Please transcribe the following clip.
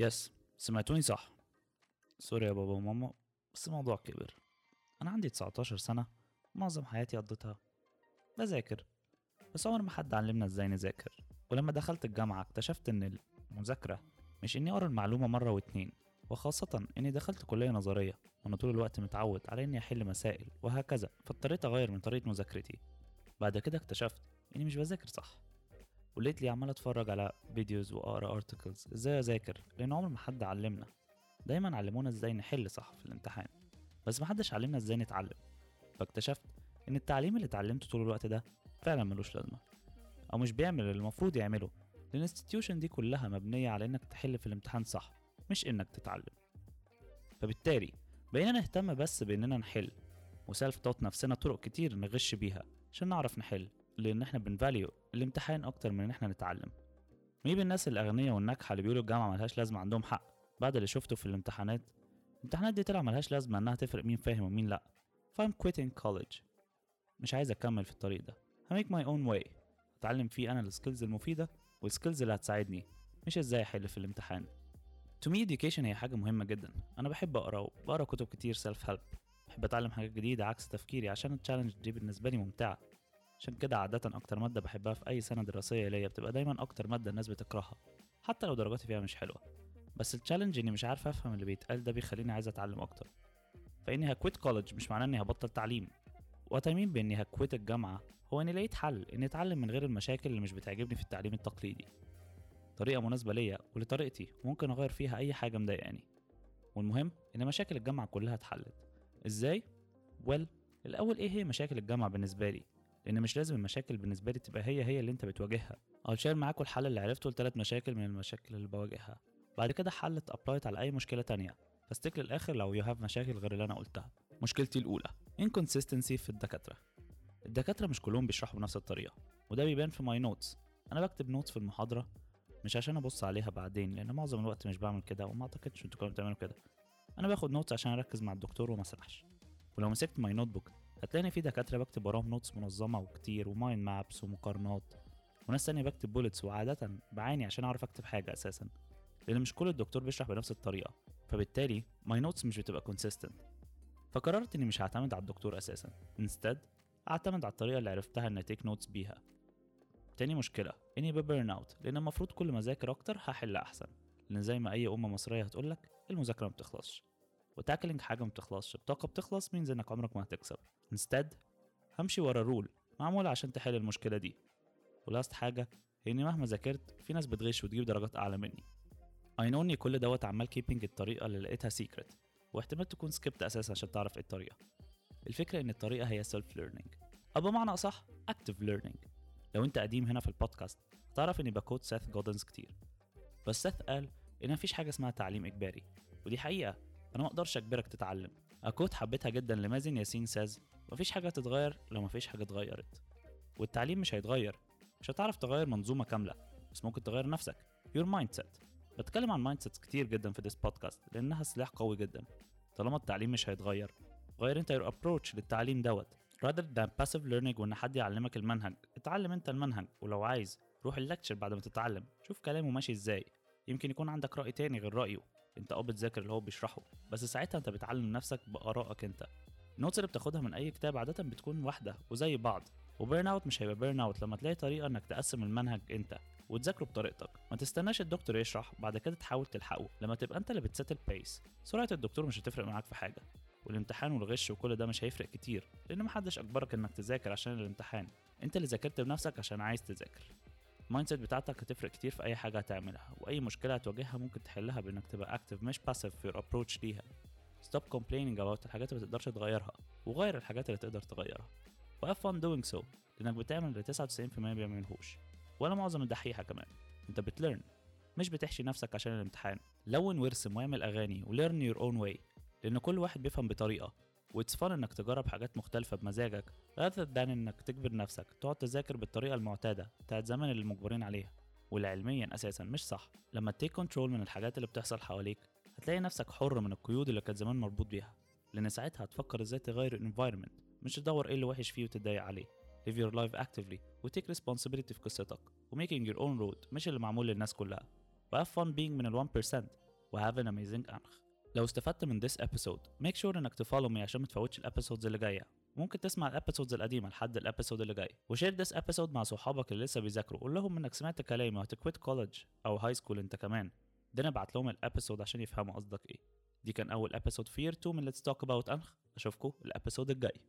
يس سمعتوني صح. سوري يا بابا وماما بس الموضوع كبر. أنا عندي 19 سنة معظم حياتي قضيتها بذاكر. بس عمر ما حد علمنا إزاي نذاكر. ولما دخلت الجامعة اكتشفت إن المذاكرة مش إني أقرأ المعلومة مرة واتنين وخاصة إني دخلت كلية نظرية وأنا طول الوقت متعود على إني أحل مسائل وهكذا فاضطريت أغير من طريقة مذاكرتي. بعد كده اكتشفت إني مش بذاكر صح. ولقيتني عمال اتفرج على videos واقرا articles إزاي اذاكر؟ لأن عمر ما حد علمنا. دايما علمونا إزاي نحل صح في الامتحان. بس محدش علمنا إزاي نتعلم. فاكتشفت إن التعليم اللي اتعلمته طول الوقت ده فعلا ملوش لازمة. أو مش بيعمل اللي المفروض يعمله. لأن ال institution دي كلها مبنية على إنك تحل في الامتحان صح مش إنك تتعلم. فبالتالي بقينا نهتم بس بإننا نحل. و self-taught نفسنا طرق كتير نغش بيها عشان نعرف نحل. لأن إحنا بن value الامتحان أكتر من إن إحنا نتعلم. مين الناس الأغنياء والناجحة اللي بيقولوا الجامعة ملهاش لازمة عندهم حق. بعد اللي شفته في الامتحانات الامتحانات دي طلع ملهاش لازمة إنها تفرق مين فاهم ومين لأ. ف I'm quitting college مش عايز أكمل في الطريق ده. ه make my own way أتعلم فيه أنا ال skills المفيدة وال skills اللي هتساعدني. مش إزاي أحل في الامتحان. To me education هي حاجة مهمة جدا. أنا بحب أقرأ وبقرأ كتب كتير self-help بحب أتعلم حاجات جديدة عكس تفكيري عشان ال challenge دي بالنسبة لي ممتعة. عشان كده عادة أكتر مادة بحبها في أي سنة دراسية ليا بتبقى دايما أكتر مادة الناس بتكرهها حتى لو درجاتي فيها مش حلوة. بس ال challenge إني مش عارف أفهم اللي بيتقال ده بيخليني عايز أتعلم أكتر. فإني ه quit college مش معناه إني هبطل تعليم. و to me بإني ه quit الجامعة هو إني لقيت حل إني أتعلم من غير المشاكل اللي مش بتعجبني في التعليم التقليدي. طريقة مناسبة ليا ولطريقتي ممكن أغير فيها أي حاجة مضايقاني. والمهم إن مشاكل الجامعة كلها اتحلت. إزاي؟ Well, well, الأول إيه هي مشاكل الجامعة بالنسبة لي؟ لأن مش لازم المشاكل بالنسبة لي تبقى هي هي اللي أنت بتواجهها. وا share معاكم الحل اللي عرفته لثلاث مشاكل من المشاكل اللي بواجهها. بعد كده حل to apply it على أي مشكلة تانية. ف stick للآخر لو you have مشاكل غير اللي أنا قلتها. مشكلتي الأولى inconsistency في الدكاترة. الدكاترة مش كلهم بيشرحوا بنفس الطريقة وده بيبان في my notes أنا بكتب notes في المحاضرة مش عشان أبص عليها بعدين لأن معظم الوقت مش بعمل كده وما أعتقدش إنتوا كمان بتعملوا كده. أنا باخد notes عشان أركز مع الدكتور وما أسرحش. ولو مسكت my notebook هتلاقيني في دكاترة بكتب وراهم notes منظمة وكتير و mind maps ومقارنات. وناس تانية بكتب bullets وعادة بعاني عشان أعرف أكتب حاجة أساسا. لأن مش كل الدكتور بيشرح بنفس الطريقة. فبالتالي my notes مش بتبقى consistent فقررت إني مش هعتمد على الدكتور أساسا. Instead أعتمد على الطريقة اللي عرفتها إني take notes بيها. تاني مشكلة إني ب burn out لأن المفروض كل ما أذاكر أكتر هحل أحسن. لأن زي ما أي أم مصرية هتقولك المذاكرة ما بتخلصش. و tackling حاجة ما بتخلصش. بطاقة بتخلص means إنك عمرك ما هتكسب. Instead همشي ورا rule معمولة عشان تحل المشكلة دي. و last حاجة هي إني مهما ذاكرت في ناس بتغش وتجيب درجات أعلى مني. I know إني كل دوت عمال keeping الطريقة اللي لقيتها secret واحتمال تكون skipped أساسا عشان تعرف إيه الطريقة. الفكرة إن الطريقة هي self learning أو بمعنى أصح active learning لو أنت قديم هنا في البودكاست هتعرف إني ب quote Seth Godin كتير. بس سيث قال إن مفيش حاجة اسمها تعليم إجباري. ودي حقيقة. أنا ما أقدرش أجبرك تتعلم. a quote حبيتها جدا لمازن ياسين says مفيش حاجة تتغير لو مفيش حاجة اتغيرت. والتعليم مش هيتغير. مش هتعرف تغير منظومة كاملة بس ممكن تغير نفسك. your mindset بتكلم عن mind كتير جدا في this podcast لأنها سلاح قوي جدا. طالما التعليم مش هيتغير غير أنت your approach للتعليم دوت. Rather than passive learning وإن حد يعلمك المنهج اتعلم أنت المنهج. ولو عايز روح ال lecture بعد ما تتعلم. شوف كلامه ماشي إزاي. يمكن يكون عندك رأي تاني غير رأيه. انت آه بتذاكر اللي هو بيشرحه بس ساعتها انت بتعلم نفسك بآرائك انت. ال notes اللي بتاخدها من أي كتاب عادة بتكون واحدة وزي بعض. و burn out مش هيبقى burn out لما تلاقي طريقة انك تقسم المنهج انت وتذاكره بطريقتك. ما تستناش الدكتور يشرح بعد كده تحاول تلحقه. لما تبقى انت اللي بت set ال pace سرعة الدكتور مش هتفرق معاك في حاجة. والامتحان والغش وكل ده مش هيفرق كتير لأن محدش أجبرك إنك تذاكر عشان الامتحان. انت اللي ذاكرت بنفسك عشان عايز تذاكر. ال mindset بتاعتك هتفرق كتير في أي حاجة هتعملها وأي مشكلة هتواجهها ممكن تحلها بإنك تبقى active مش passive في approach ليها. stop complaining about الحاجات اللي متقدرش تغيرها وغير الحاجات اللي تقدر تغيرها. و have fun doing so لإنك بتعمل اللي 99% ما بيعملهوش. ولا معظم الدحيحة كمان. أنت بت learn مش بتحشي نفسك عشان الامتحان. لون وارسم واعمل أغاني و learn your own way لأن كل واحد بيفهم بطريقة. و it's fun إنك تجرب حاجات مختلفة بمزاجك rather than إنك تجبر نفسك تقعد تذاكر بالطريقة المعتادة بتاعت زمان اللي مجبرين عليها. واللي علميا أساسا مش صح. لما take control من الحاجات اللي بتحصل حواليك هتلاقي نفسك حر من القيود اللي كانت زمان مربوط بيها. لأن ساعتها هتفكر إزاي تغير ال environment مش تدور إيه اللي وحش فيه وتتضايق عليه. Live your life actively و take responsibility في قصتك. و making your own road مش اللي معمول للناس كلها. و have fun being من ال 1% و have an amazing أنخ لو استفدت من this episode make sure إنك ت follow me عشان ما تفوتش ال episodes اللي جاية. ممكن تسمع ال episodes القديمة لحد ال episode اللي جاي. و share this episode مع صحابك اللي لسه بيذاكروا. قول لهم إنك سمعت كلامي وهت quit college أو high school أنت كمان. ده ابعت لهم ال episode عشان يفهموا قصدك إيه. دي كان أول episode في year 2 من Let's Talk About أنخ. اشوفكم ال episode الجاي.